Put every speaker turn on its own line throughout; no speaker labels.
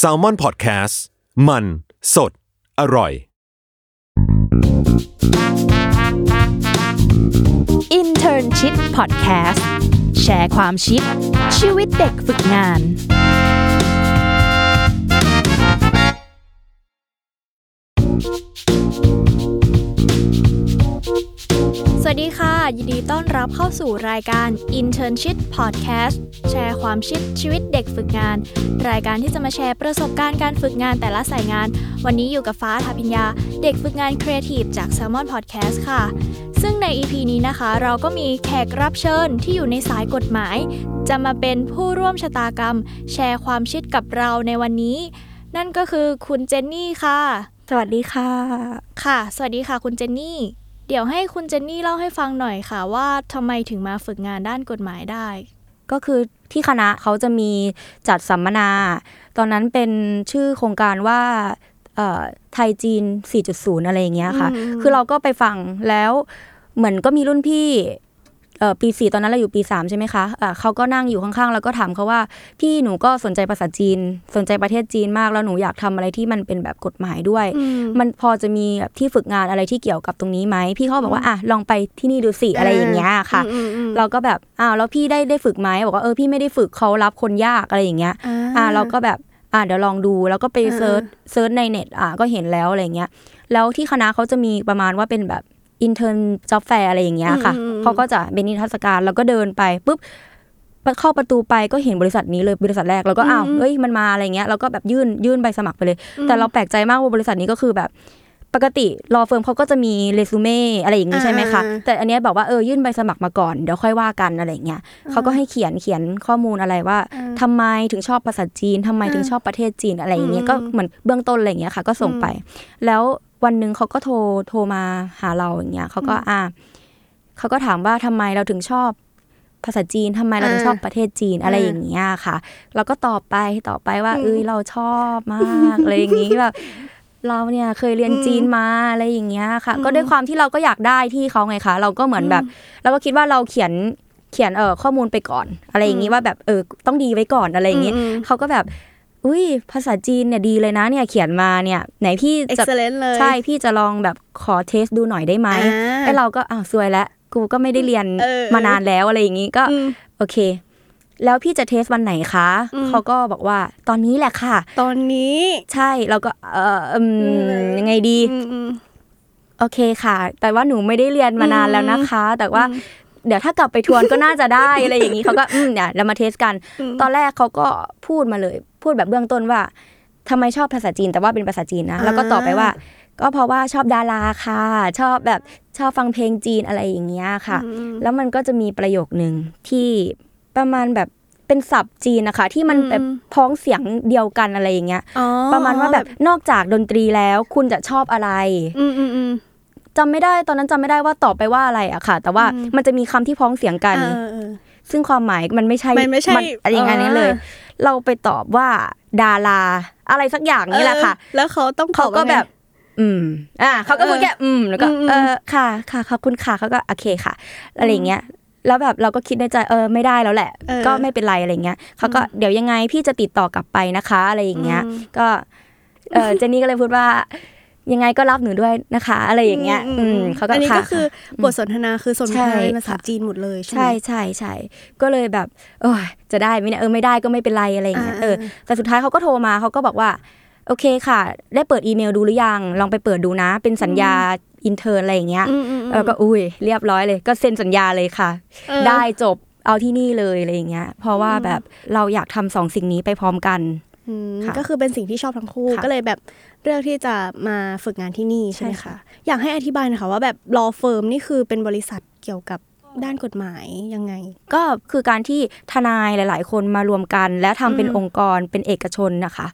s a l ม o n PODCAST มัน สด อร่อย
Internship Podcast แชร์ความชิปชีวิตเด็กฝึกงาน สวัสดีค่ะ ยินดีต้อนรับเข้าสู่รายการ Internship Podcast แชร์ความชิปชีวิตเด็กฝึกงาน รายการที่จะมาแชร์ประสบการณ์การฝึกงานแต่ละสายงาน วันนี้อยู่กับฟ้าทาพิญญา เด็กฝึกงานครีเอทีฟจาก Salmon Podcast ค่ะ ซึ่งใน EP นี้นะคะ เราก็มีแขกรับเชิญที่อยู่ในสายกฎหมาย จะมาเป็นผู้ร่วมชะตากรรม แชร์ความชิดกับเราในวันนี้ นั่นก็คือคุณเจนนี่ค่ะ
สวัสดีค่ะ
ค่ะ สวัสดีค่ะ คุณเจนนี่ เดี๋ยวให้คุณเจนนี่เล่าให้ฟังหน่อยค่ะ ว่าทำไมถึงมาฝึกงานด้านกฎหมายได้
ก็คือที่คณะเขาจะมีจัดสัมมนา ตอนนั้นเป็นชื่อโครงการว่าเอ่อไทยจีน 4.0 อะไรอย่างเงี้ยค่ะ
อืม
คือเราก็ไปฟังแล้วเหมือนก็มีรุ่นพี่เอ่อ ปีสี่ตอนนั้นเราอยู่ปีสามใช่ไหมคะอะเขาก็นั่งอยู่ข้างๆ แล้วก็ถามเขาว่า พี่หนูก็สนใจภาษาจีน สนใจประเทศจีนมากแล้วหนูอยากทำอะไรที่มันเป็นแบบกฎหมายด้วย มันพอจะมีแบบที่ฝึกงานอะไรที่เกี่ยวกับตรงนี้ไหมพี่เขาบอกว่าอะลองไปที่นี่ดูสิอะไรอย่างเงี้ยค่ะ เราก็แบบอ้าวแล้วพี่ได้ได้ฝึกไหมบอกว่าเออพี่ไม่ได้ฝึกเขารับคนยากอะไรอย่างเงี้ยอ่าเราก็แบบอ่าเดี๋ยวลองดูแล้วก็ไป
อ่า
search search ในเน็ตอ่าก็เห็นแล้วอะไรเงี้ยแล้วที่คณะเขาจะมีประมาณว่าเป็นแบบ intern job fair อะไรอย่างเงี้ยค่ะ
อืมอืม
เขาก็จะเป็นนิทรรศการแล้วก็เดินไปปุ๊บเข้าประตูไปก็เห็นบริษัทนี้เลยบริษัทแรกแล้วก็อ้าวเอ้ยมันมาอะไรเงี้ยเราก็แบบยื่นยื่นใบสมัครไปเลย แต่เราแปลกใจมากว่าบริษัทนี้ก็คือแบบปกติรอเฟิร์มเขาก็จะมีเรซูเม่อะไรอย่างงี้ใช่ไหมคะ
อ่า
แต่อันเนี้ยบอกว่าเออยื่นใบสมัครมาก่อนเดี๋ยวค่อยว่ากันอะไรอย่างเงี้ยเขาก็ให้เขียนเขียนข้อมูลอะไรว่าทำไมถึงชอบภาษาจีนทำไมถึงชอบประเทศจีนอะไรอย่างเงี้ยก็เหมือนเบื้องต้นอะไรอย่างเงี้ยค่ะ ก็ส่งไป แล้ว วันหนึ่งเขาก็โทรโทรมาหาเราอย่างเงี้ยเขาก็อ่าเขาก็ถามว่าทำไมเราถึงชอบภาษาจีนทำไมเราถึงชอบประเทศจีนอะไรอย่างเงี้ยค่ะ เราก็ตอบไปตอบไปว่า เอ้ยเราชอบมากอะไรอย่างงี้แบบเราเนี่ยเคยเรียนจีนมาอะไรอย่างเงี้ยค่ะ ก็ด้วยความที่เราก็อยากได้ที่เขาไงคะเราก็เหมือนแบบเราก็คิดว่าเราเขียนเขียนเออข้อมูลไปก่อน อะไรอย่างงี้ว่าแบบเออต้องดีไว้ก่อนอะไรอย่างงี้เขาก็แบบ อุ้ยภาษาจีนเนี่ยดีเลยนะเนี่ยเขียนมาเนี่ยไหนพี่จะ
excellent เลย
ใช่พี่จะลองแบบขอเทสดูหน่อยได้ไหม
อ่า
ไอ้เราก็อ้าวซวยแล้วกูก็ไม่ได้เรียน
เออ
มานานแล้วอะไรอย่างงี้ก็
อืม
โอเค แล้วพี่จะเทสวันไหนคะ
อืม
เขาก็บอกว่าตอนนี้แหละค่ะ
ตอนนี้
ใช่เราก็เอออืมยังไงดี
อืมอืม
โอเคค่ะ แต่ว่าหนูไม่ได้เรียนมานานแล้วนะคะ แต่ว่า เดี๋ยวถ้ากลับไปทวนก็น่าจะได้อะไรอย่างนี้เขาก็อืมเนี่ยเรามาเทสกัน ตอนแรกเขาก็พูดมาเลย พูดแบบเบื้องต้นว่าทำไมชอบภาษาจีนแต่ว่าเป็นภาษาจีนนะแล้วก็ตอบไปว่า ก็เพราะว่าชอบดาราค่ะ ชอบแบบชอบฟังเพลงจีนอะไรอย่างเงี้ยค่ะ แล้วมันก็จะมีประโยคนึงที่ประมาณแบบเป็นศัพท์จีนนะคะ ที่มันแบบพ้องเสียงเดียวกันอะไรอย่างเงี้ย
อ๋อ
ประมาณว่าแบบนอกจากดนตรีแล้วคุณจะชอบอะไร
อืมอืมอืม
จำไม่ได้ตอนนั้นจำไม่ได้ว่าตอบไปว่าอะไรอะค่ะ แต่ว่ามันจะมีคำที่พ้องเสียงกัน
เออเออ
ซึ่งความหมายมันไม่ใช่
มันไม่ใช่
อะไรอย่างนั้นเลย
อ่า
เราไปตอบว่าดาราอะไรสักอย่างนี่แหละค่ะ
เออแล้วเขาต้อง
เขาก็แบบ อืม อ่าเขาก็พูดแค่อืมแล้วก็
อืมอืม
เออค่ะ ค่ะขอบคุณค่ะเขาก็โอเคค่ะอะไรอย่างเงี้ยแล้วแบบเราก็คิดในใจเออไม่ได้แล้วแหละ
เออ
ก็ไม่เป็นไรอะไรเงี้ยเขาก็เดี๋ยวยังไงพี่จะติดต่อกลับไปนะคะ อะไรอย่างเงี้ย
อืม
ก็เออเจนนี่ก็เลยพูดว่า ยังไงก็รับหนูด้วยนะคะ อะไรอย่างเงี้ยอืมเขาก็
อันนี้
ค่ะ
ก็คือบทสนทนาคือสนทนา
ใช่
เป็นภาษา
ค่ะ
จีนหมดเลยใช่ไหม
ใช่ใช่ใช่ก็เลยแบบโอ้ยจะได้ไหมเนี่ยเออไม่ได้ก็ไม่เป็นไรอะไรอย่างเงี้ย
อ่า
เออแต่สุดท้ายเขาก็โทรมาเขาก็บอกว่าโอเคค่ะ ได้เปิดอีเมลดูหรือยัง ลองไปเปิดดูนะ เป็นสัญญาอินเทอร์อะไรอย่างเงี้ย
อืมอืมอืม
แล้วก็อุ้ยเรียบร้อยเลย ก็เซ็นสัญญาเลยค่ะ
เออ
ได้จบเอาที่นี่เลยอะไรอย่างเงี้ย เพราะว่าแบบเราอยากทำสองสิ่งนี้ไปพร้อมกัน
อืม
ค่ะ
ก็คือเป็นสิ่งที่ชอบทั้งคู่
ค่ะ
ก็เลยแบบ เลือกที่จะมาฝึกงานที่นี่ใช่ไหม
ใช่ค่ะ
คะอยากให้อธิบายหนะคะว่าแบบ law firm นี่คือเป็นบริษัทเกี่ยวกับด้านกฎหมายยังไง
ก็คือการที่ทนายหลาย ๆ คนมารวมกัน และทำเป็น
อืม
องค์กรเป็นเอกชนนะคะ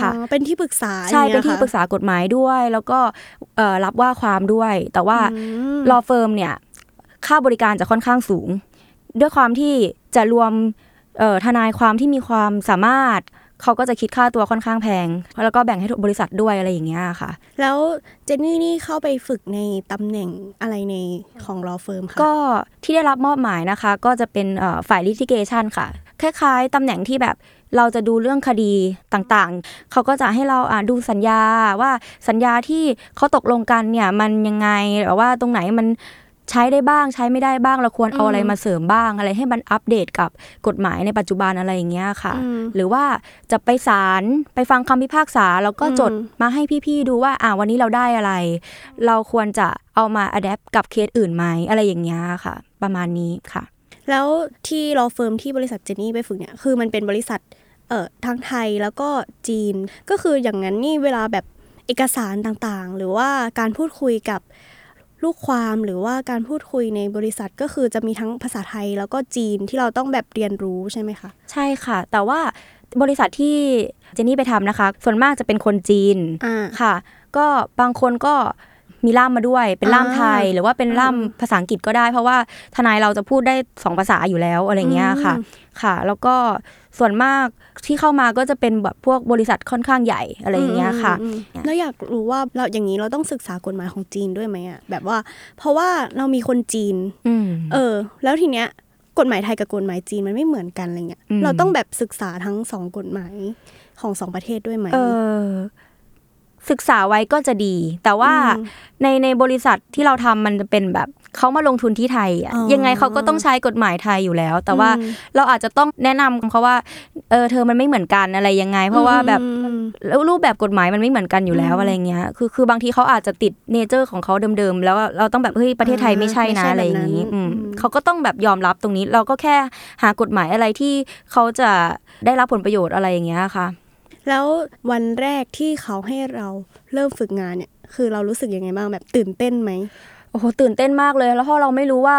ค่ะ
อ๋อเป็นที่ปรึกษา
ใช่
อย่าง
เป็น
งี้ย
ที่
หรอคะ
ปรึกษากฎหมายด้วย แล้วก็เอ่อรับว่าความด้วย แต่ว่า
อืม
รอเฟิร์มเนี่ยค่าบริการจะค่อนข้างสูง ด้วยความที่จะรวมเอ่อทนายความที่มีความสามารถ เขาก็จะคิดค่าตัวค่อนข้างแพง แล้วก็แบ่งให้ทุกบริษัทด้วยอะไรอย่างเงี้ยค่ะ
แล้วเจนนี่นี่เข้าไปฝึกในตำแหน่งอะไรในของ law firm คะ
ก็ที่ได้รับมอบหมายนะคะ ก็จะเป็นเอ่อฝ่าย litigation ค่ะ คล้ายๆตำแหน่งที่แบบเราจะดูเรื่องคดีต่างๆ เขาก็จะให้เราอ่าดูสัญญาว่าสัญญาที่เขาตกลงกันเนี่ยมันยังไงหรือว่าตรงไหนมัน ใช้ได้บ้างใช้ไม่ได้บ้างเราควรเอาอะไรมาเสริมบ้างอะไรให้มันอัปเดตกับกฎหมายในปัจจุบันอะไรอย่างเงี้ยค่ะ
อืม
หรือว่าจะไปศาลไปฟังคำพิพากษาแล้วก็จด
อืม
มาให้พี่ๆดูว่าอ่าวันนี้เราได้อะไร เราควรจะเอามา adapt กับเคสอื่นไหมอะไรอย่างเงี้ยค่ะ ประมาณนี้ค่ะ
แล้วที่ law firm ที่บริษัทเจนนี่ไปฝึกเนี่ยคือมันเป็นบริษัทเอ่อทั้งไทยแล้วก็จีน ก็คืออย่างนั้นนี่เวลาแบบเอกสารต่างๆ หรือว่าการพูดคุยกับ ลูกความหรือว่าการพูดคุยในบริษัทก็คือจะมีทั้งภาษาไทยแล้วก็จีนที่เราต้องแบบเรียนรู้ใช่ไหมคะ
ใช่ค่ะ แต่ว่าบริษัทที่เจนนี่ไปทำนะคะ ส่วนมากจะเป็นคนจีน
อ่า
ค่ะ ก็บางคนก็มีล่ามมาด้วย เป็นล่ามไทย
อ่า
หรือว่าเป็นล่ามภาษาอังกฤษก็ได้ เพราะว่าทนายเราจะพูดได้สองภาษาอยู่แล้วอะไรเงี้ยค่ะ
อืม
ค่ะ แล้วก็ ส่วนมากที่เข้ามาก็จะเป็นแบบพวกบริษัทค่อนข้างใหญ่อะไรอย่างเงี้ยค่ะ
อืมอืมแล้วอยากรู้ว่าเราอย่างนี้เราต้องศึกษากฎหมายของจีนด้วยไหมอะแบบว่า เพราะว่าเรามีคนจีน
อืม
เออ แล้วทีเนี้ยกฎหมายไทยกับกฎหมายจีนมันไม่เหมือนกันอะไรเงี้ย
อืม
เราต้องแบบศึกษาทั้งสองกฎหมายของสองประเทศด้วยไหม
เออ ศึกษาไว้ก็จะดี แต่ว่า
อืม
ในในบริษัทที่เราทำมันจะเป็นแบบเขามาลงทุนที่ไทยอะ
อ๋อ
ยังไงเขาก็ต้องใช้กฎหมายไทยอยู่แล้ว แต่ว่า
อืม
เราอาจจะต้องแนะนำเขาว่าเออเธอมันไม่เหมือนกันอะไรยังไง เพราะว่าแบบ
อืม
แล้วรูปแบบกฎหมายมันไม่เหมือนกันอยู่แล้ว
อืม
อะไรเงี้ยคือคือบางทีเขาอาจจะติดเนเจอร์ของเขาเดิมๆแล้วเราต้องแบบเฮ้ยประเทศไทยไม่ใช่
ไม่
นะ
ใช่
อะไรอย่างนี้
แบบนั้น
อืม
อืม
เขาก็ต้องแบบยอมรับตรงนี้ เราก็แค่หากฎหมายอะไรที่เขาจะได้รับผลประโยชน์อะไรอย่างเงี้ยค่ะ
แล้ววันแรกที่เขาให้เราเริ่มฝึกงานเนี่ย คือเรารู้สึกยังไงบ้างแบบตื่นเต้นไหม
โอ้โหตื่นเต้นมากเลย แล้วพอเราไม่รู้ว่า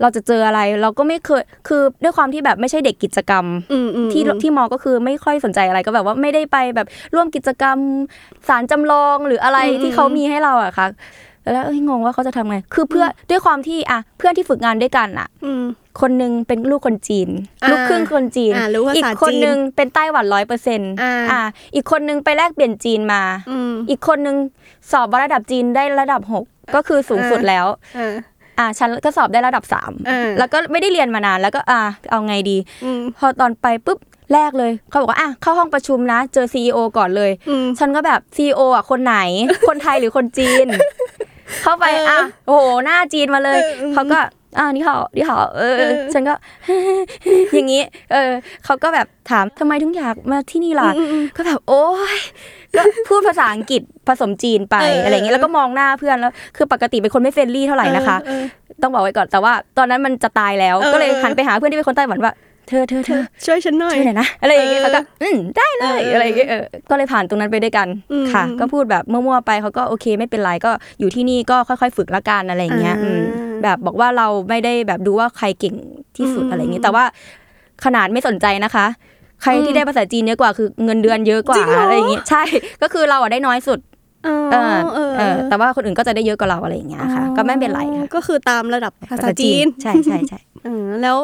เราจะเจออะไรเราก็ไม่เคยคือด้วยความที่แบบไม่ใช่เด็กกิจกรรม
อืมอืม
ที่
อืม
ที่มอก็คือไม่ค่อยสนใจอะไรก็แบบว่าไม่ได้ไปแบบร่วมกิจกรรมสารจำลองหรืออะไร
อืม
ที่เขามีให้เราอะค่ะ แล้วเอ้ยงงว่าเขาจะทำไง คือเพื่อด้วยความที่อะเพื่อนที่ฝึกงานด้วยกันอะ
อืม
คนหนึงเป็นลูกคนจีน
อ่า
ลูกครึ่งคนจีน
อ่ารู้ภาษา
อีกคน
จีน
หนึงเป็นไต้หวันร้อยเปอร์เซ็นต์
อ่า
อ่าอีกคนหนึงไปแลกเปลี่ยนจีนมา
อืม
อีกคนหนึงสอบระดับจีนได้ระดับหกก็คือสูงสุด
อ่า
แล้ว
อ่า
อ่าฉันก็สอบได้ระดับสาม
อ่า
แล้วก็ไม่ได้เรียนมานานแล้วก็อ่าเอาไงดี
อืม
พอตอนไปปุ๊บแรกเลยเขาบอกว่าอะเข้าห้องประชุมนะ เจอซีอก่อนเลย
อืม
ฉันก็แบบซีออะคนไหน คนไทยหรือคนจีน เข้าไป
เอออ่
อะโอ้โหหน้าจีนมาเลย
เอออืม
เขาก็อ่านี่เขานี่เขาเออ
เออ
ฉันก็ อย่างนี้ เออเขาก็แบบถามทำไมถึงอยากมาที่นี่ล่ะ
อืมอืม
ก็แบบโอ้ยก็พูดภาษาอังกฤษผสมจีนไป
เอออ
อะไรอย่างเงี้ยแล้วก็มองหน้าเพื่อนแล้ว คือปกติเป็นคนไม่ friendly เท่าไหร่นะคะ
เออ
ต้องบอกไว้ก่อนแต่ว่า ตอนนั้นมันจะตายแล้ว
เออ
ก็เลยหันไปหาเพื่อนที่เป็นคนไต้หวันว่า เธอเธอเธอ
ช่วยฉันหน่อย
ช่วยหน่อยนะอะไรอย่างเงี้ย
เออ
เขาก็อืมได้เลย
เออ
อะไรอย่างเงี้ยเออก็เลยผ่านตรงนั้นไปด้วยกัน
อืม
ค่ะ ก็พูดแบบมั่วๆไปเขาก็โอเคไม่เป็นไรก็อยู่ที่นี่ก็ค่อย ๆ ฝึกละกันอะไรอย่างเงี้ย
อ่า
อืมแบบบอกว่าเราไม่ได้แบบดูว่าใครเก่งที่สุด
อืม
อะไรอย่างเงี้ยแต่ว่าขนาดไม่สนใจนะคะใคร
อื
ที่
ม
ได้ภาษาจีนเยอะกว่าคือเงินเดือนเยอะกว่า
จริงเหรออ
อะไรอย่างเงี้ยใช่ ก็คือเราอะได้น้อยสุด
อ๋อ
เออ
เออ
เออแต่ว่าคนอื่นก็จะได้เยอะกว่าเราอะไรอย่างเงี้ยค่ะ ก็ไม่เป็นไรค่ะ
ก็คือตามระดับภาษาจีน
ใช่ใช่ใช่
เออแล้ว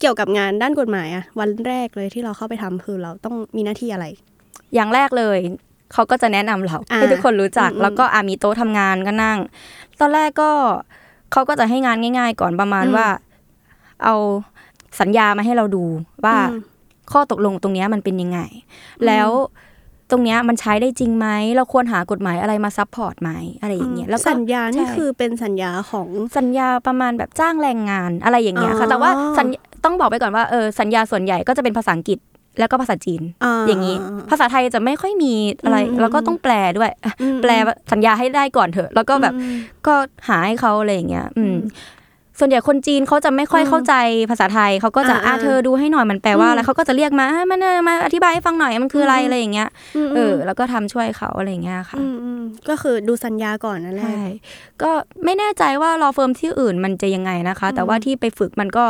เกี่ยวกับงานด้านกฎหมายอะวันแรกเลยที่เราเข้าไปทำคือเราต้องมีหน้าที่อะไร
อย่างแรกเลยเขาก็จะแนะนำเรา
อ่า
ให้ทุกคนรู้จัก
อืม
แล้วก็อามีโต๊ะทำงานก็นั่ง ตอนแรกก็เขาก็จะให้งานง่าย ๆ ก่อนประมาณ
อืม
ว่า เอาสัญญามาให้เราดูว่า
อืม
ข้อตกลงตรงเนี้ยมันเป็นยังไง แล้วตรงเนี้ยมันใช้ได้จริงไหม เราควรหากฎหมายอะไรมา support ไหมอะไรอย่างเงี้ย แล้วก็
สัญญานี่
ใช่
คือเป็นสัญญาของ
สัญญาประมาณแบบจ้างแรงงานอะไรอย่างเงี้ย
อ๋
ค่ะ
อ
แต่ว่าสัญญ ต้องบอกไปก่อนว่าเออสัญญาส่วนใหญ่ก็จะเป็นภาษาอังกฤษแล้วก็ภาษาจีนอย่างนี้ ภาษาไทยจะไม่ค่อยมีอะไร
อืม
แล้วก็ต้องแปลด้วยอะ
อืม
แปลสัญญาให้ได้ก่อนเถอะ แล้วก็แบบ
อืม
ก็หาให้เขาอะไรอย่างเงี้ย อืม ส่วนใหญ่คนจีนเขาจะไม่ค่อย
อืม
เข้าใจภาษาไทยเขาก็จะ
อ่า
อ่า
อ่า
เธอดูให้หน่อยมันแปลว่าอะไร
อืม
เขาก็จะเรียกมาอะมันเออมาอธิบายให้ฟังหน่อยมันคืออะไร
อืม
อะไรอย่างเงี้ย
ม
เออ แล้วก็ทำช่วยเขาอะไรอย่างเงี้ยค่ะ
มอืมก็คือดูสัญญาก่อนนั่นแหละ
ใช่ก็ไม่แน่ใจว่า law firm ที่อื่นมันจะยังไงนะคะ แต่ว่าที่ไปฝึกมันก็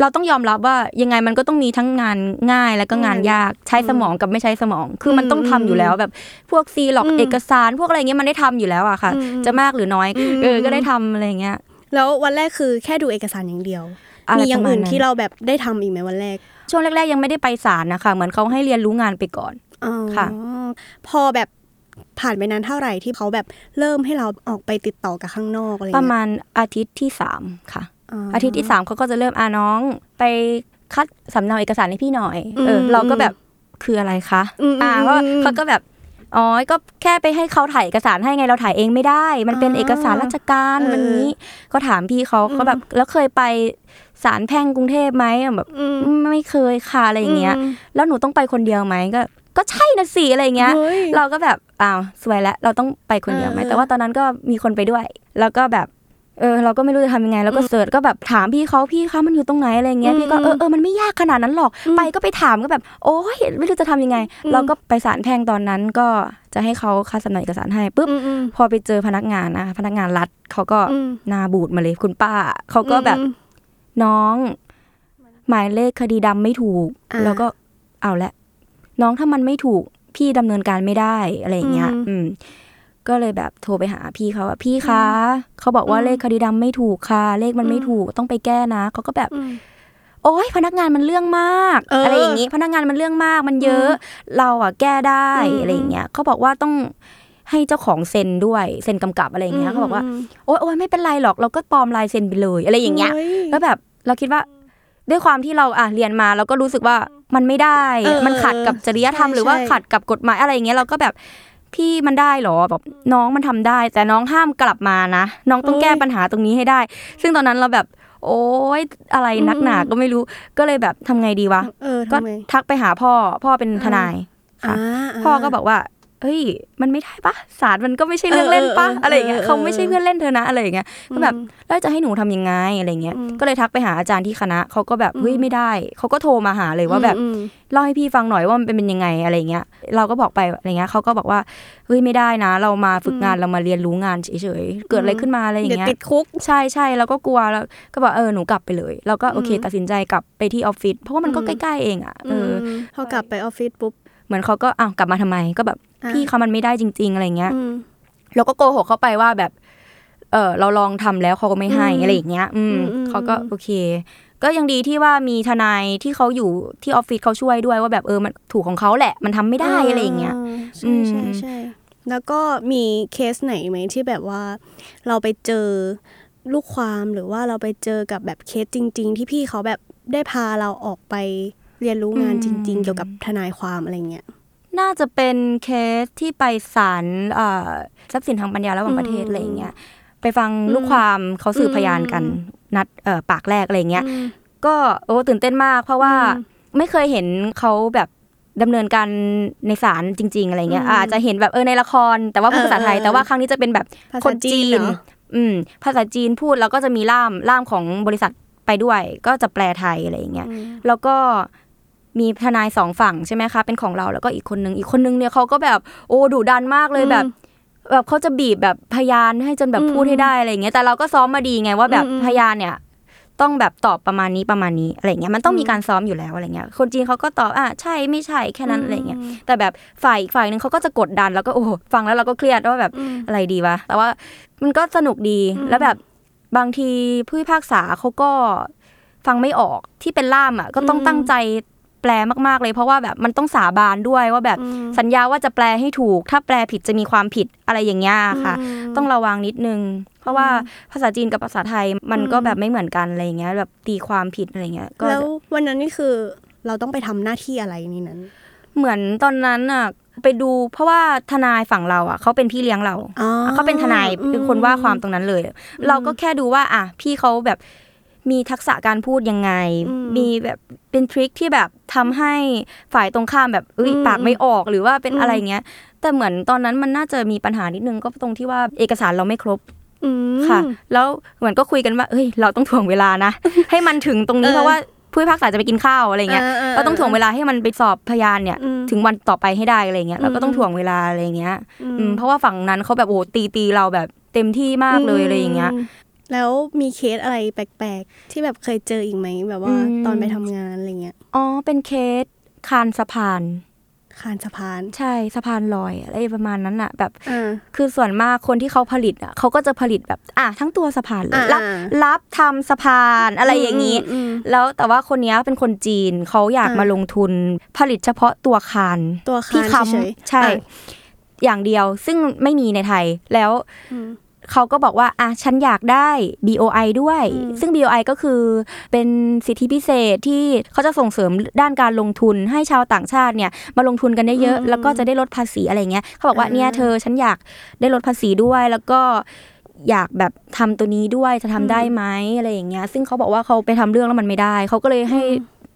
เราต้องยอมรับว่ายังไงมันก็ต้องมีทั้งงานง่ายแล้วก็งานยากใช้สมองกับไม่ใช้สมอง คือมันต้องทำอยู่แล้วแบบพวกซีหลอก
อืม
เอกสาร พวกอะไรเงี้ยมันได้ทำอยู่แล้วอะค่ะ
อืม
จะมากหรือน้อย
อืม
เออก็ได้ทำอะไรเงี้ย
แล้ววันแรกคือแค่ดูเอกสารอย่างเดียว
อะไร
มีอย่าง
ประมาณ
อื่น
นั้น
ที่เราแบบได้ทำอีกไหมวันแรก
ช่วงแรก ๆ ยังไม่ได้ไปศาลนะคะ เหมือนเขาให้เรียนรู้งานไปก่อน
อ๋อ
ค่ะ
พอแบบผ่านไปนานเท่าไหร่ที่เขาแบบเริ่มให้เราออกไปติดต่อกับข้างนอกอะไร
ป
เงี้
ระ
ย
มาณอาทิตย์ที่สามค่ะ
อ๋ออ
อาทิตย์ที่สามเขาก็จะเริ่มอาน้อง ไปคัดสำเนาเอกสารให้พี่หน่อย เอออ
ม
เราก็แบบคืออะไรคะ
อืม
อ่า
อืม
เพราะ
อืม
เขาก็แบบ อ๋อ ก็แค่ไปให้เขาถ่ายเอกสารให้ไงเราถ่ายเองไม่ได้ มันเป็น
อ่า
เอกสารราชการ
เออ
มันนี้ก็ถามพี่เขา
อืม
เขาแบบแล้วเคยไปศาลแพ่งกรุงเทพไหมแบบ
อืม
ไม่เคยค่ะอะไรอย่างเงี้ย
อืม
แล้วหนูต้องไปคนเดียวไหมก็ ก็ใช่นะสิอะไรเงี้ย
เฮ้ย
เราก็แบบอ้าวสวยแล้วเราต้องไปคนเดียวไหม
เออ
แต่ว่าตอนนั้นก็มีคนไปด้วย แล้วก็แบบ เออเราก็ไม่รู้จะทำยังไงแล้วก็เสิร์ชก็แบบถามพี่เขาพี่คะมันอยู่ตรงไหนอะไรเงี้ย
อืม
พี่ก็เออเออมันไม่ยากขนาดนั้นหรอก
อืม
ไปก็ไปถามก็แบบ โอ้ยไม่รู้จะทำยังไง
อืม
เราก็ไปศาลแพ่งตอนนั้นก็จะให้เขาคัดสำเนาเอกสารให้ปุ๊บ
อืมอืม
พอไปเจอพนักงานนะพนักงานรัฐเขาก็
อืม
หนาบูดมาเลยคุณป้าเขาก็แบบ
อืม
น้อง หมายเลขคดีดำไม่ถูก
อ่า
แล้วก็เอาละน้องถ้ามันไม่ถูกพี่ดำเนินการไม่ได้อะไรอย่างเงี้ย
อืม
อืม ก็เลยแบบโทรไปหาพี่เขาว่าพี่คะเขาบอกว่า
อืม
เลขคดีดำไม่ถูกค่ะ เลขมันไม่
อืม
ถูกต้องไปแก้นะเขาก็แบบ
อืม
โอ๊ยพนักงานมันเรื่องมาก
เอออ
อะไรอย่างงี้พนักงานมันเรื่องมากมันเยอะ เราอะแก้ได้
อืม
อะไรอย่างเงี้ยเขาบอกว่าต้องให้เจ้าของเซ็นด้วยเซ็นกำกับอะไรอย่างเงี้ยเขาบอกว่าโอ๊ยโอ๊ยไม่เป็นไรหรอกเราก็ปลอมลายเซ็นไปเลยอะไรอย่างเงี้ย
ฮ้
แล้วแบบเราคิดว่าด้วยความที่เราอะเรียนมาเราก็รู้สึกว่ามันไม่ได้
เออ
มันขัดกับจริยธรรม
ใช่
หรือว่า
ใช่
ขัดกับกฎหมายอะไรอย่างเงี้ยเราก็แบบ พี่มันได้เหรอแบบน้องมันทำได้ แต่น้องห้ามกลับมานะ น้องต้องแก้ปัญหาตรงนี้ให้ได้ ซึ่งตอนนั้นเราแบบ โอ๊ยอะไรนักหนาก็ไม่รู้ก็เลยแบบทำไงดีวะ
เออ
ก็
ทำไม
ทักไปหาพ่อพ่อเป็นทนายค่ะ
อ่าา
พ่อก็บอกว่า เฮ้ย มันไม่ได้ปะศาลมันก็ไม่ใช่เรื่องเล่นปะ
เออเออเออ
อะไรอย่างเงี้ย
เออ
เขาไม่ใช่เพื่อนเล่นเธอนะอะไรอย่างเงี้ยก็แบบ
อืม
แล้วจะให้หนูทำยังไงอะไรเงี้ย
อืม
ก็เลยทักไปหาอาจารย์ที่คณะเขาก็แบบ
อืม
เฮ้ยไม่ได้เขาก็โทรมาหาเลยว่าแบบ
อืม
เล่าให้พี่ฟังหน่อยว่ามันเป็นยังไงอะไรเงี้ยเราก็บอกไปอะไรเงี้ยเขาก็บอกว่าเฮ้ยไม่ได้นะ เรามาฝึกงานเรามาเรียนรู้งานเฉยๆเกิดอะไรขึ้นมาอะไรอ
เดี๋ย
ย่าง
ว
เงี้ย
ติดคุก
ใช่ใช่แล้วก็กลัวแล้วก็บอกเออหนูกลับไปเลยแล้วก็โอเค
อืม
ตัดสินใจกลับไปที่ออฟฟิศเพราะว่ามันก็
อืม
ใกล้ๆเองอะเอออ
มพอกลับไปออฟฟิศปุ๊บ
เหมือนเขาก็อ้าวกลับมาทำไม ก็แบบ
อะ
พี่เขามันไม่ได้จริง ๆ อะไรเงี้ย
อืม
เราก็โกหกเขาไปว่าแบบ เออเราลองทำแล้วเขาก็ไม่ให้
อืม
อะไรอย่างเงี้ยอืม
อืมอืม
เขาก็โอเค ก็ยังดีที่ว่ามีทนายที่เขาอยู่ที่ออฟฟิศเขาช่วยด้วยว่าแบบเออมันถูกของเขาแหละ มันทำไม่ได้อะไรอย่างเงี้ย
ใช่ใช่
อืม
ใช่แล้วก็มีเคสไหนไหมที่แบบว่า เราไปเจอลูกความหรือว่าเราไปเจอกับแบบเคสจริง ๆ ที่พี่เขาแบบได้พาเราออกไป เรียนรู้งานจริง ๆ เกี่ยวกับทนายความอะไรเงี้ย
น่าจะเป็นเคสที่ไปศาลเอ่อทรัพย์สินทางปัญญาระหว่างประเทศ
อืม
อะไรอย่างเงี้ยไปฟังลูกความเขาสืบพยานกัน
อืม
นัดเอ่อปากแรกอะไรอย่างเงี้ย
อืม
ก็โอ้ตื่นเต้นมากเพราะว่า
อืม
ไม่เคยเห็นเขาแบบดำเนินการในศาลจริง ๆ อะไรเงี้ย
อืม
อาจจะเห็นแบบเออในละคร แต่ว่าพูดภาษาไทย
เออเออ
แต่ว่าครั้งนี้จะเป็นแบบ
ภาษา
คน
จี
จี
น
น
เหรอ
อืมภาษาจีนพูดแล้วก็จะมีล่ามล่ามของบริษัทไปด้วย ก็จะแปลไทยอะไรอย่างเงี้ย
อืม
แล้วก็ มีทนายสองฝั่งใช่ไหมคะเป็นของเราแล้วก็อีกคนนึงอีกคนนึงเนี่ยเขาก็แบบโอ้ดุดันมากเลยแบบแบบเขาจะบีบแบบพยานให้จนแบบ
อืม
พูดให้ได้อะไรอย่างเงี้ยแต่เราก็ซ้อมมาดีไงว่าแบบ
อืมอืม
พยานเนี่ยต้องแบบตอบประมาณนี้ประมาณนี้อะไรเงี้ยมันต้องมีการซ้อมอยู่แล้วอะไรเงี้ยคนจีนเขาก็ตอบอะใช่ไม่ใช่แค่นั้นอะไรเงี้ยแต่แบบฝ่ายอีกฝ่ายหนึ่งเขาก็จะกดดันแล้วก็โอ้โหฟังแล้วเราก็เครียดว่าแบบ
อืม
อะไรดีวะแต่ว่ามันก็สนุกดี
อืม
แล้วแบบบางทีผู้พิพากษาเขาก็ฟังไม่ออกที่เป็นล่ามอะก็ต้อง
อืม
ตั้งใจ แปลมากๆเลย เพราะว่าแบบมันต้องสาบานด้วยว่าแบบ
อืม
สัญญาว่าจะแปลให้ถูก ถ้าแปลผิดจะมีความผิดอะไรอย่างเงี้ยค่ะ
ม
ต้องระวังนิดนึง เพราะว่าภาษาจีนกับภาษาไทยมัน
อืม
ก็แบบไม่เหมือนกันอะไรอย่างเงี้ยแบบตีความผิดอะไรเงี้ยก็
แล้ว
จะ
วันนั้นนี่คือเราต้องไปทำหน้าที่อะไรนี่นั้น
เหมือนตอนนั้นอะไปดูเพราะว่าทนายฝั่งเราอะเขาเป็นพี่เลี้ยงเรา
อ๋อ
เขาเป็นทนายเป็นคนว่าความตรงนั้นเลย เราก็แค่ดูว่า อะพี่เขาแบบ มีทักษะการพูดยังไง
อืม
มีแบบเป็นทริคที่แบบทำให้ฝ่ายตรงข้ามแบบเอ้ย
อืม
ปากไม่ออกหรือว่าเป็น
อืม
อะไรเงี้ย แต่เหมือนตอนนั้นมันน่าจะมีปัญหานิดนึงก็ตรงที่ว่าเอกสารเราไม่ครบ
อืม
ค่ะ แล้วเหมือนก็คุยกันว่าเอ้ย เราต้องถ่วงเวลานะ ให้มันถึงตรงนี้
เออ
เพราะว่าผู้พิพากษาจะไปกินข้าวอะไรเงี้ย
เออเออ
เราต้องถ่วงเวลาให้มันไปสอบพยานเนี่ย
อืม
ถึงวันต่อไปให้ได้อะไรเงี้ยเราก็ต้อง
อืม
ถ่วงเวลาอะไรเงี้ย
อื
อืมเพราะว่าฝั่งนั้นเขาแบบโอ้โหตีตีเราแบบเต็มที่มากเลยอะไรอย่างเงี้ย
ม แล้วมีเคสอะไรแปลกๆ ที่แบบเคยเจออีกไหมแบบว่า
อืม
ตอนไปทำงานอะไรเงี้ย
อ๋อ เป็นเคสคานสะพาน
คานสะพาน
ใช่สะพานลอยอะไรประมาณนั้นอะแบบ
อ่า
คือส่วนมากคนที่เขาผลิตอะเขาก็จะผลิตแบบอะทั้งตัวสะพานเลย
อ่า
รับรับทำสะพานอะไรอย่างนี้
อืม
แล้วแต่ว่าคนเนี้ยเป็นคนจีนเขาอยาก
อ่าม
มาลงทุนผลิตเฉพาะตัวคาน
ตัว
ที่
คาน
ค้
เฉยำๆ
ใช่
อะ
อย่างเดียวซึ่งไม่มีในไทยแล้ว
อืม
เขาก็บอกว่าอะฉันอยากได้ BOI ด้วย
อืม
ซึ่ง BOI ก็คือเป็นสิทธิพิเศษที่เขาจะส่งเสริมด้านการลงทุนให้ชาวต่างชาติเนี่ยมาลงทุนกันได้เยอะ
อืม
แล้วก็จะได้ลดภาษีอะไรเงี้ยเขาบอกว่า
อ่า
เนี่ยเธอฉันอยากได้ลดภาษีด้วยแล้วก็อยากแบบทำตัวนี้ด้วยจะทำได้ไหมอะไรอย่างเงี้ย ซึ่งเขาบอกว่าเขาไปทำเรื่องแล้วมันไม่ได้ เขาก็เลยให้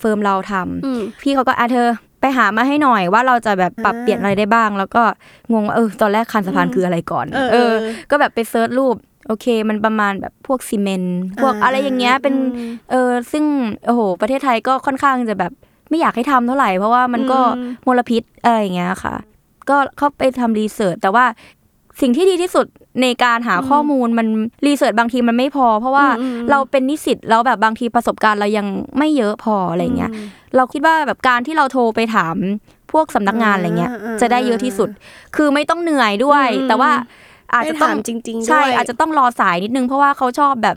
firm เราทำ
อืม
พี่เขาก็อะเธอ ไปหามาให้หน่อยว่าเราจะแบบปรับ
อ่า
เปลี่ยนอะไรได้บ้าง แล้วก็งงว่าเออตอนแรกคานสะพานคืออะไรก่อน
เออเออ
ก็แบบไป search รูปโอเค มันประมาณแบบพวกซีเมนต์พวกอะไรอย่างเงี้ยเป็น
อืม
เออซึ่งโอ้โห ประเทศไทยก็ค่อนข้างจะแบบไม่อยากให้ทำเท่าไหร่ เพราะว่ามันก็
อืม
มลพิษอะไรอย่างเงี้ยค่ะ ก็เข้าไปทำ research แต่ว่า สิ่งที่ดีที่สุดในการหาข้อมูลมัน research บางทีมันไม่พอ เพราะว่า
อืมอืม
เราเป็นนิสิตแล้วแบบบางทีประสบการณ์เรายังไม่เยอะพออะไรเงี้ยเราคิดว่าแบบการที่เราโทรไปถามพวกสำนักงานอะไรเงี้ย
อ่าอ่า
จะได้เยอะที่สุด คือไม่ต้องเหนื่อยด้วย
อืม
แต่ว่าอาจจะต้อง
ได้ถามจริงๆด้วย
ใช่อาจจะต้องรอสายนิดนึงเพราะว่าเขาชอบแบบ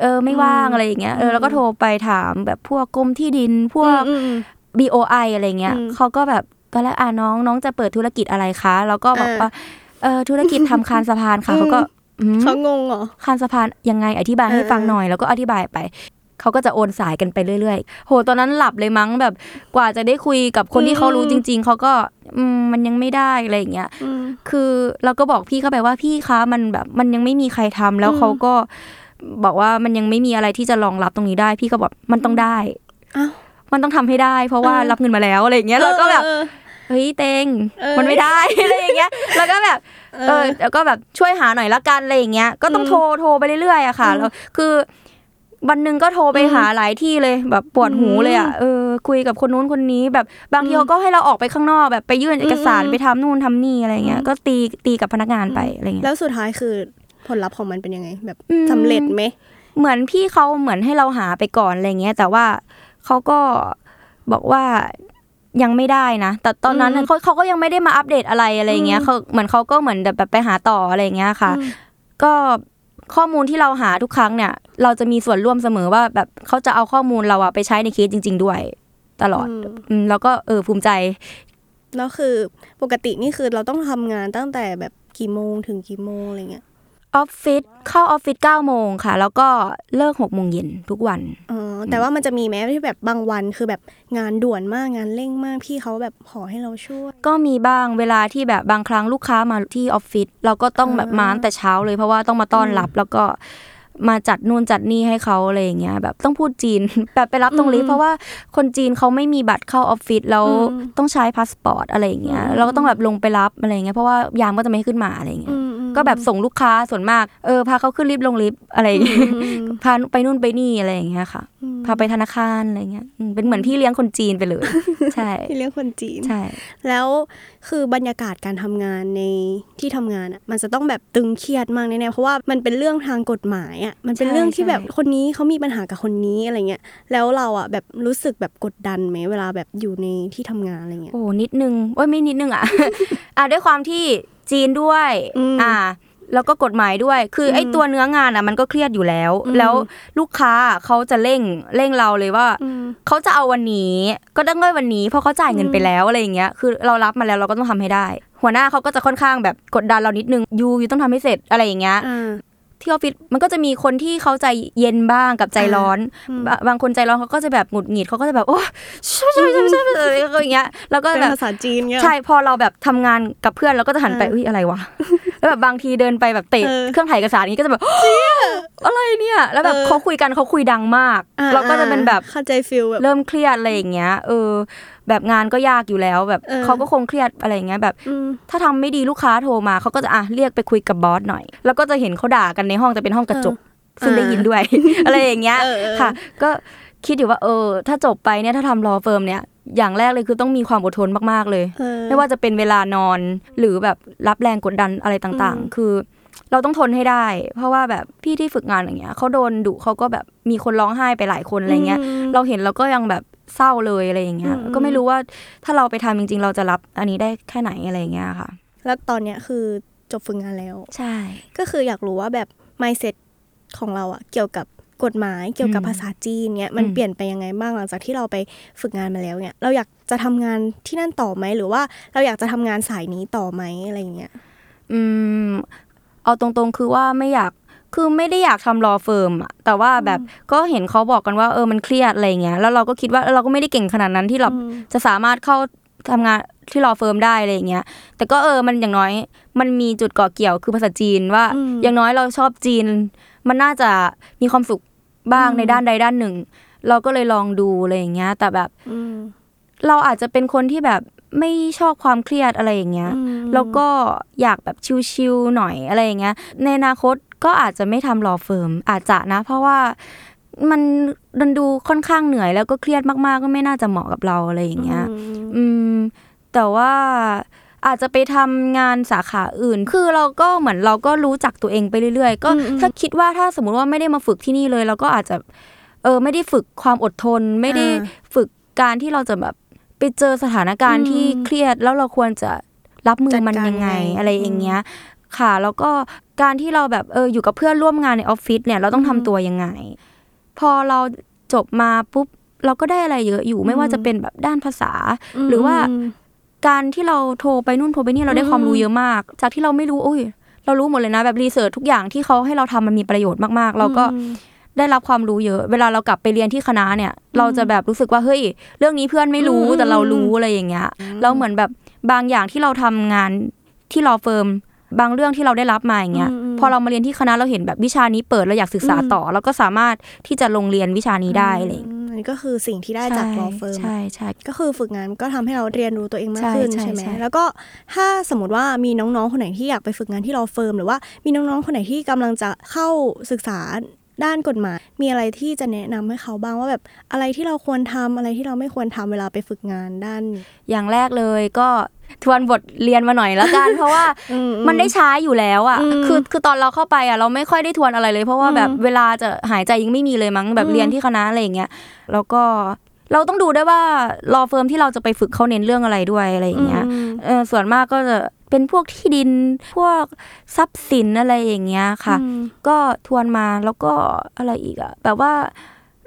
เออไม่ว่างอะไรอย่างเงี้ยเออแล้วก็โทรไปถามแบบพวกกรมที่ดินพวก
อืมอืม
BOI อะไรเงี้ย
อืม
เขาก็แบบตอนแรกอ่าน้องน้องจะเปิดธุรกิจอะไรคะ แล้วก็บอก
อ่า
ว่า เออธุรกิจทำคานสะพานค่ะ
อืม
เขาก็อืม
เขางงเหรอ
คานสะพานยังไงอธิบายให้
เออ
ฟังหน่อยแล้วก็อธิบายไปเขาก็จะโอนสายกันไปเรื่อยๆ โห ตอนนั้นหลับเลยมั้งแบบกว่าจะได้คุยกับคนที่เขารู้จริง ๆ เขาก็อืมมันยังไม่ได้อะไรอย่างเงี้ย
อืม
คือเราก็บอกพี่เข้าไปว่าพี่คะมันแบบมันยังไม่มีใครทำแล้ว
อืม
เขาก็บอกว่ามันยังไม่มีอะไรที่จะรองรับตรงนี้ได้ พี่ก็บอกมันต้องได้
อ้าว
มันต้องทำให้ได้ เพราะว่า
เออ
รับเงินมาแล้วอะไรอย่างเงี้ยเราก็แบบ
เออ
เฮ้ยเตง
เออ
มันไม่ได้อะไรอย่างเงี้ย แล้วก็แบบ
เอ
เอ
อ
อแล้วก็แบบช่วยหาหน่อยละกันอะไรอย่างเงี้ยก็ต้อง
อืม
โทรโทรไปเรื่อยๆอะค่ะ
อืม
แล้วคือวันหนึ่งก็โทรไป
อืม
หาหลายที่เลยแบบปวดหูเลยอะเออคุยกับคนนู้นคนนี้แบบบางที
อืม
เขาก็ให้เราออกไปข้างนอกแบบไปยื่นเอกสาร
อืม
ไปทำนู่นทำนี่อะไรเงี้ย
อืม
ก็ตีตีกับพนักงานไปอะไรเงี้ย
แล้วสุดท้ายคือผลลัพธ์ของมันเป็นยังไง แบบ
อืม
สำเร็จไหม
เหมือนพี่เขาเหมือนให้เราหาไปก่อนอะไรเงี้ยแต่ว่าเขาก็บอกว่า ยังไม่ได้นะ แต่ตอนนั้นน่ะ
อืม
เขาเขาก็ยังไม่ได้มาอัปเดตอะไรอะไรเงี้ย
อืม
เขาเหมือนเขาก็เหมือนแบบไปหาต่ออะไรเงี้ยค่ะ
อืม
ก็ข้อมูลที่เราหาทุกครั้งเนี่ย เราจะมีส่วนร่วมเสมอว่าแบบเขาจะเอาข้อมูลเราอะไปใช้ในเคสจริง ๆ ด้วย ตลอด
อืม
อืมแล้วก็เออภูมิใจ
แล้วคือปกตินี่คือเราต้องทำงานตั้งแต่แบบกี่โมงถึงกี่โมงอะไรเงี้ย
ออฟฟิศเข้าออฟฟิศเก้าโมงค่ะ แล้วก็เลิกหกโมงเย็นทุกวัน
อ๋อแต่ว่ามันจะมีแม้ที่แบบบางวันคือแบบงานด่วนมากงานเร่งมากพี่เขาแบบขอให้เราช่วย
ก็มีบ้างเวลาที่แบบบางครั้งลูกค้ามาที่ออฟฟิศเราก็ต้องแบบ
อ่าม
มาตั้งแต่เช้าเลยเพราะว่าต้องมาต้อนรับแล้วก็มาจัดนู่นจัดนี่ให้เขาอะไรอย่างเงี้ยแบบต้องพูดจีนแบบไปรับตรงลิฟต์เพราะว่าคนจีนเขาไม่มีบัตรเข้าออฟฟิศแล้ว
อืม
ต้องใช้พาสปอร์ตอะไรอย่างเงี้ย
อืม
เราก็ต้องแบบลงไปรับอะไรอย่างเงี้ยเพราะว่ายามก็จะไม่ให้ขึ้นมาอะไรอย่างเงี้ย
อืมอืม
ก็แบบส่งลูกค้าส่วนมากเออพาเขาขึ้นลิฟต์ลงลิฟต์อะไรอย่างเงี้ย
อืม
พาไปนู่นไปนี่อะไรอย่างเงี้ยค่ะ
อืม
พาไปธนาคารอะไรเงี้ยอืมเป็นเหมือนพี่เลี้ยงคนจีนไปเลย ใช่
พี่เลี้ยงคนจีน
ใช่
แล้วคือบรรยากาศการทำงานในที่ทำงานอะมันจะต้องแบบตึงเครียดมากแน่ๆเพราะว่ามันเป็นเรื่องทางกฎหมายอะมันเป็น
ใช่
เรื่องที่
ใช่
แบบคนนี้เขามีปัญหากับคนนี้อะไรเงี้ยแล้วเราอะแบบรู้สึกแบบกดดันไหมเวลาแบบอยู่ในที่ทำงานอะไรเงี้ย
โอ้นิดนึงโอ้ยไม่นิดนึงอะอะด้วยความที่ จีนด้วย
อืม
อ่าแล้วก็กฎหมายด้วย คืออ
ม
ไอ้ตัวเนื้องานอะมันก็เครียดอยู่แล้ว
อืม
แล้วลูกค้าเขาจะเร่งเร่งเราเลยว่า
อืม
เขาจะเอาวันนี้ ก็ต้องได้วันนี้เพราะเขาจ่ายเงิน
อืม
ไปแล้วอะไรอย่างเงี้ย คือเรารับมาแล้วเราก็ต้องทำให้ได้ หัวหน้าเขาก็จะค่อนข้างแบบกดดันเรานิดนึงยูยูต้องทำให้เสร็จอะไรอย่างเงี้ย
อ่า
ที่ออฟฟิศมันก็จะมีคนที่เขาใจเย็นบ้างกับใจร้อน
อืม
บะบางคนใจร้อนเขาก็จะแบบหงุดหงิดเขาก็จะแบบโอ้ใช่ใช่ใช่ใช่อะไรอย่างเงี้ยแล้วก็
เป็น
แบบ
ภาษาจีนเงี้ย
ใช่พอเราแบบทำงานกับเพื่อนเราก็จะหันไป
เออ
อุ้ยอะไรวะ แล้วแบบบางทีเดินไปแบบเตะ
เออ
เครื่องถ่ายเอกสารนี้ก็จะแบบอะไรเนี่ย แล้วแบบ
เออ
เขาคุยกันเขาคุยดังมาก
อ่า
เราก็จะเป็นแบบ
เข้าใจ feel แบบ
เริ่มเครียดอะไรอย่างเงี้ย เออ แบบงานก็ยากอยู่แล้วแบบ
เออ
เขาก็คงเครียดอะไรอย่างเงี้ยแบบ
อืม
ถ้าทำไม่ดีลูกค้าโทรมาเขาก็จะอะเรียกไปคุยกับ boss หน่อย แล้วก็จะเห็นเขาด่ากันในห้องแต่เป็นห้องกระจกซึ่งได้ยินด้วย อะไรอย่างเงี้ย
เออเออ
ค่ะ ก็คิดอยู่ว่าเออ ถ้าจบไปเนี่ยถ้าทำ law firm เนี่ย อย่างแรกเลยคือต้องมีความอดทนมากๆเลย
เออ
ไม่ว่าจะเป็นเวลานอนหรือแบบรับแรงกดดันอะไรต่าง
อืม
ๆคือ เราต้องทนให้ได้ เพราะว่าแบบพี่ที่ฝึกงานอย่างเงี้ยเขาโดนดุเขาก็แบบมีคนร้องไห้ไปหลายคนอะไรเงี้ย
ม
เราเห็นเราก็ยังแบบเศร้าเลยอะไรอย่างเงี้ย
อืม
ก็ไม่รู้ว่าถ้าเราไปทำจริง ๆ เราจะรับอันนี้ได้แค่ไหนอะไรอย่างเงี้ยค่ะ
แล้วตอนเนี้ยคือจบฝึกงานแล้ว
ใช่
ก็คืออยากรู้ว่าแบบ mindset ของเราอะเกี่ยวกับ กฎหมายเกี่ยวกับ
อืม
ภาษาจีนเนี่ยมัน
อืม
เปลี่ยนไปยังไงบ้างหลังจากที่เราไปฝึกงานมาแล้วเนี่ยเราอยากจะทำงานที่นั่นต่อไหมหรือว่าเราอยากจะทำงานสายนี้ต่อไหมอะไรอย่างเงี้ย
อืมเอาตรงๆคือว่าไม่อยากคือไม่ได้อยากทำ law firm อะแต่ว่าแบบก็เห็นเขาบอกกันว่าเออมันเครียดอะไรเงี้ยแล้วเราก็คิดว่าเออเราก็ไม่ได้เก่งขนาดนั้นที่เราจะสามารถเข้าทำงานที่ law firm ได้อะไรเงี้ย แต่ก็เออมันอย่างน้อยมันมีจุดเกาะเกี่ยวคือภาษาจีนว่า
อืม
อย่างน้อยเราชอบจีน มันน่าจะมีความสุข บ้างในด้านใดด้านหนึ่ง เราก็เลยลองดูอะไรอย่างเงี้ย แต่แบบ
อืม
เราอาจจะเป็นคนที่แบบไม่ชอบความเครียดอะไรอย่างเงี้ย
อืม
แล้วก็อยากแบบ chill ๆหน่อยอะไรอย่างเงี้ย ในอนาคตก็อาจจะไม่ทำ law firm อาจจะนะ เพราะว่ามันดันดูค่อนข้างเหนื่อยแล้วก็เครียดมากๆ ก็ไม่น่าจะเหมาะกับเราอะไรอย่างเงี้ย อืม แต่ว่า อาจจะไปทำงานสาขาอื่น คือเราก็เหมือนเราก็รู้จักตัวเองไปเรื่อยๆ ก็
อืมอืม
ถ้าคิดว่าถ้าสมมุติว่าไม่ได้มาฝึกที่นี่เลย เราก็อาจจะเออไม่ได้ฝึกความอดทน ไม่ได้
อ่า
ฝึกการที่เราจะแบบไปเจอสถานการ
อื
ณ์
ม
ที่เครียดแล้วเราควรจะรับมือ
จัด
มัน
การ
ยังไง
ยังไง
อะไรอย่างเงี้ยค่ะ แล้วก็การที่เราแบบเอออยู่กับเพื่อนร่วมงานในออฟฟิศเนี่ยเราต้องทำตัวยังไง พอเราจบมาปุ๊บเราก็ได้อะไรเยอะอยู่ไม่ว่าจะเป็นแบบด้านภาษา หรือว่า การที่เราโทรไปนู่นโทรไปนี่เราได้
อืม
ความรู้เยอะมาก จากที่เราไม่รู้โอ้ย เรารู้หมดเลยนะ แบบรีเสิร์ชทุกอย่างที่เขาให้เราทำมันมีประโยชน์มากๆ เราก็ได้รับความรู้เยอะ เวลาเรากลับไปเรียนที่คณะเนี่ย เราจะแบบรู้สึกว่าเฮ้ย เรื่องนี้เพื่อนไม่รู้
อืม
แต่เรารู้อะไรอย่างเงี้ยแล้วเหมือนแบบบางอย่างที่เราทำงานที่รอเฟิร์มบางเรื่องที่เราได้รับมาอย่างเงี้ย
อืมอืม
พอเรามาเรียนที่คณะเราเห็นแบบวิชานี้เปิดเราอยากศึกษาต่อ เราก็สามารถที่จะลงเรียนวิชานี้ได้อะไรอย่างเงี้ย
มอันนี้ ก็คือสิ่งที่ได้จาก law firm
ใช่ใช่
ก็คือฝึกงานก็ทำให้เราเรียนรู้ตัวเองมาก
ใช่
ขึ้น
ใช่
ใช่ไหม
ใช่
แล้วก็ถ้าสมมติว่ามีน้องๆคนไหนที่อยากไปฝึกงานที่ law firm หรือว่ามีน้องๆคนไหนที่กำลังจะเข้าศึกษา ด้านกฎหมาย มีอะไรที่จะแนะนำให้เขาบ้างว่าแบบอะไรที่เราควรทำอะไรที่เราไม่ควรทำเวลาไปฝึกงานด้าน
อย่างแรกเลยก็ทวนบทเรียนมาหน่อยแล้วกัน เพราะว่า
อืม
มันได้ใช้อยู่แล้วอะ
อืม
คือคือตอนเราเข้าไปอะเราไม่ค่อยได้ทวนอะไรเลย เพราะว่า
อืม
แบบเวลาจะหายใจยังไม่มีเลยมั้งแบบ
อืม
เรียนที่คณะอะไรอย่างเงี้ยแล้วก็ เราต้องดูด้วยว่ารอเฟิร์มที่เราจะไปฝึกเขาเน้นเรื่องอะไรด้วยอะไรอย่างเงี้ย
อืม
เออส่วนมากก็จะเป็นพวกที่ดินพวกทรัพย์สินอะไรอย่างเงี้ยค่ะ
อืม
ก็ทวนมาแล้วก็อะไรอีกอะแบบว่า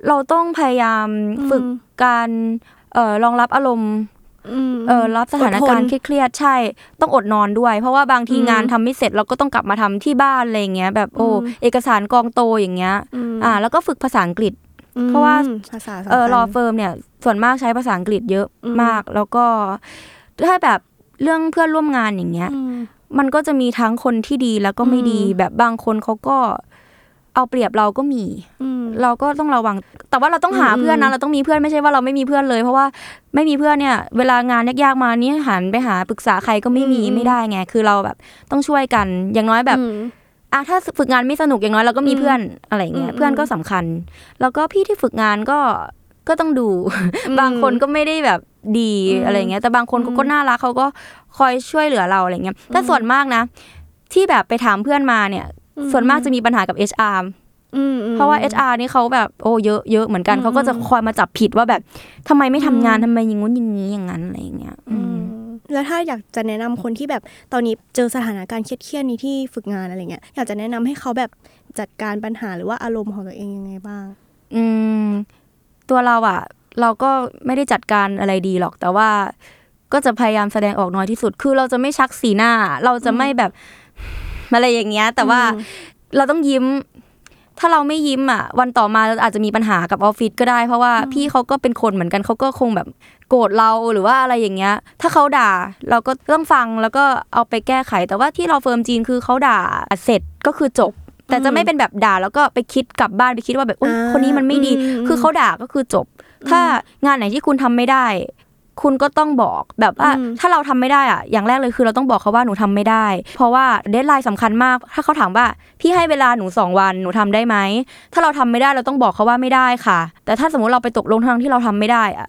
เราต้องพยายามฝึกการเอ่อรองรับอารมณ์
ม
เออรับสถานการณ์
อดทน
เครียดๆใช่ ต้องอดนอนด้วย เพราะว่าบางที
อืม
งานทำไม่เสร็จเราก็ต้องกลับมาทำที่บ้านอะไรอย่างเงี้ยแบบโอ้
อืม
เอกสารกองโตอย่างเงี้ย
ม
อ่า แล้วก็ฝึกภาษาอังกฤษ
อืม
เพราะว่า
ภาษาสำคัญ
เออ law firm เนี่ย ส่วนมากใช้ภาษาอังกฤษเยอะ
อืม
มาก แล้วก็ถ้าแบบเรื่องเพื่อนร่วมงานอย่างเงี้ย
อืม
มันก็จะมีทั้งคนที่ดีแล้วก็ไม่ดี
อืม
แบบบางคนเขาก็เอาเปรียบเราก็มี
อืม
เราก็ต้องระวัง แต่ว่าเราต้องหา
อืม
เพื่อนนะเราต้องมีเพื่อนไม่ใช่ว่าเราไม่มีเพื่อนเลย เพราะว่าไม่มีเพื่อนเนี่ย เวลางานยากๆมานี่หันไปหาปรึกษาใครก็ไม่มี
อืม
ไม่ได้ไง คือเราแบบต้องช่วยกัน อย่างน้อยแบบ
อืม
อะถ้าฝึกงานไม่สนุกอย่างน้อยเราก็มี
อืม
เพื่อนอะไรอย่างเงี้ย
อืม
เพื่อนก็สำคัญ แล้วก็พี่ที่ฝึกงานก็ก็ต้องดู บางคนก็ไม่ได้แบบดี
อืม
อะไรเงี้ย แต่บางคนเขาก็
อืม
น่ารักเขาก็คอยช่วยเหลือเราอะไรเงี้ยแต่ส่วนมากนะ ที่แบบไปถามเพื่อนมาเนี่ย ส่วนมากจะมีปัญหากับ HR
อืมอืม
เพราะว่า HR นี่เขาแบบโอ้เยอะเยอะเหมือนกัน
อืม
เขาก็จะคอยมาจับผิดว่าแบบทำไมไม่ทำงาน
อืม
ทำไมอย่างงู้นอย่างนี้อย่างนั้นอะไรอย่างเงี้ยอืม
แล้วถ้าอยากจะแนะนำคนที่แบบตอนนี้เจอสถานการณ์เครียดๆนี้ที่ฝึกงานอะไรเงี้ยอยากจะแนะนำให้เขาแบบจัดการปัญหาหรือว่าอารมณ์ของตัวเองยังไงบ้าง
อืม ตัวเราอะเราก็ไม่ได้จัดการอะไรดีหรอก แต่ว่าก็จะพยายามแสดงออกน้อยที่สุด คือเราจะไม่ชักสีหน้า เราจะไม่แบบอะไรอย่างเงี้ย แต่ว่า
อืม
เราต้องยิ้ม ถ้าเราไม่ยิ้มอะ วันต่อมาเราอาจจะมีปัญหากับออฟฟิศก็ได้ เพราะว่าพี่เขาก็เป็นคนเหมือนกันเขาก็คงแบบโกรธเราหรือว่าอะไรอย่างเงี้ย ถ้าเขาด่าเราก็ต้องฟังแล้วก็เอาไปแก้ไข แต่ว่าที่ law firm จีนคือเขาด่าเสร็จก็คือจบ แต่จะไม่เป็นแบบด่าแล้วก็ไปคิดกลับบ้านไปคิดว่าแบบอุ๊ย
อ่า
คนนี้มันไม่ดี
อืม
คือเขาด่าก็คือจบ ถ้างานไหนที่คุณทำไม่ได้ คุณก็ต้องบอกแบบว่า
อืม
ถ้าเราทำไม่ได้อะอย่างแรกเลยคือเราต้องบอกเขาว่าหนูทำไม่ได้ เพราะว่า deadline สำคัญมาก ถ้าเขาถามว่าพี่ให้เวลาหนูสองวันหนูทำได้ไหมถ้าเราทำไม่ได้เราต้องบอกเขาว่าไม่ได้ค่ะ แต่ถ้าสมมติเราไปตกลงทางที่เราทำไม่ได้อะ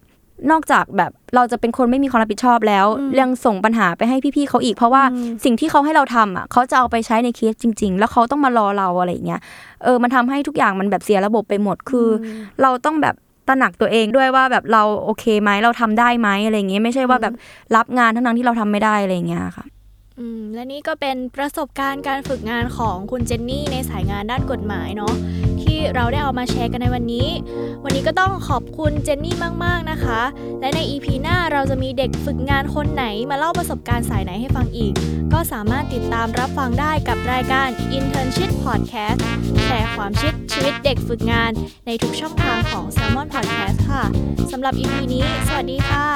นอกจากแบบเราจะเป็นคนไม่มีความรับผิดชอบแล้วยังส่งปัญหาไปให้พี่ๆเขาอีก เพราะว่าสิ่งที่เขาให้เราทำอะเขาจะเอาไปใช้ในเคสจริง ๆ แล้วเขาต้องมารอเราอะไรอย่างเงี้ยเออมันทำให้ทุกอย่างมันแบบเสียระบบไปหมดคืออเราต้องแบบ ตระหนักตัวเองด้วยว่าแบบเราโอเคไหมเราทำได้ไหมอะไรอย่างเงี้ยไม่ใช่ว่าแบบรับงานทั้งๆที่เราทำไม่ได้อะไรอย่างเงี้ยค่ะ
อืมและนี่ก็เป็นประสบการณ์การฝึกงานของคุณเจนนี่ในสายงานด้านกฎหมายเนาะที่ ที่เราได้เอามาแชร์กันในวันนี้ วันนี้ก็ต้องขอบคุณเจนนี่มาก ๆ นะคะ และใน EP หน้าเราจะมีเด็กฝึกงานคนไหนมาเล่าประสบการณ์สายไหนให้ฟังอีก ก็สามารถติดตามรับฟังได้กับรายการ Internship Podcast แชร์ความชิดชีวิตเด็กฝึกงานในทุกช่องทางของ Salmon Podcast ค่ะสำหรับ EP นี้ สวัสดีค่ะ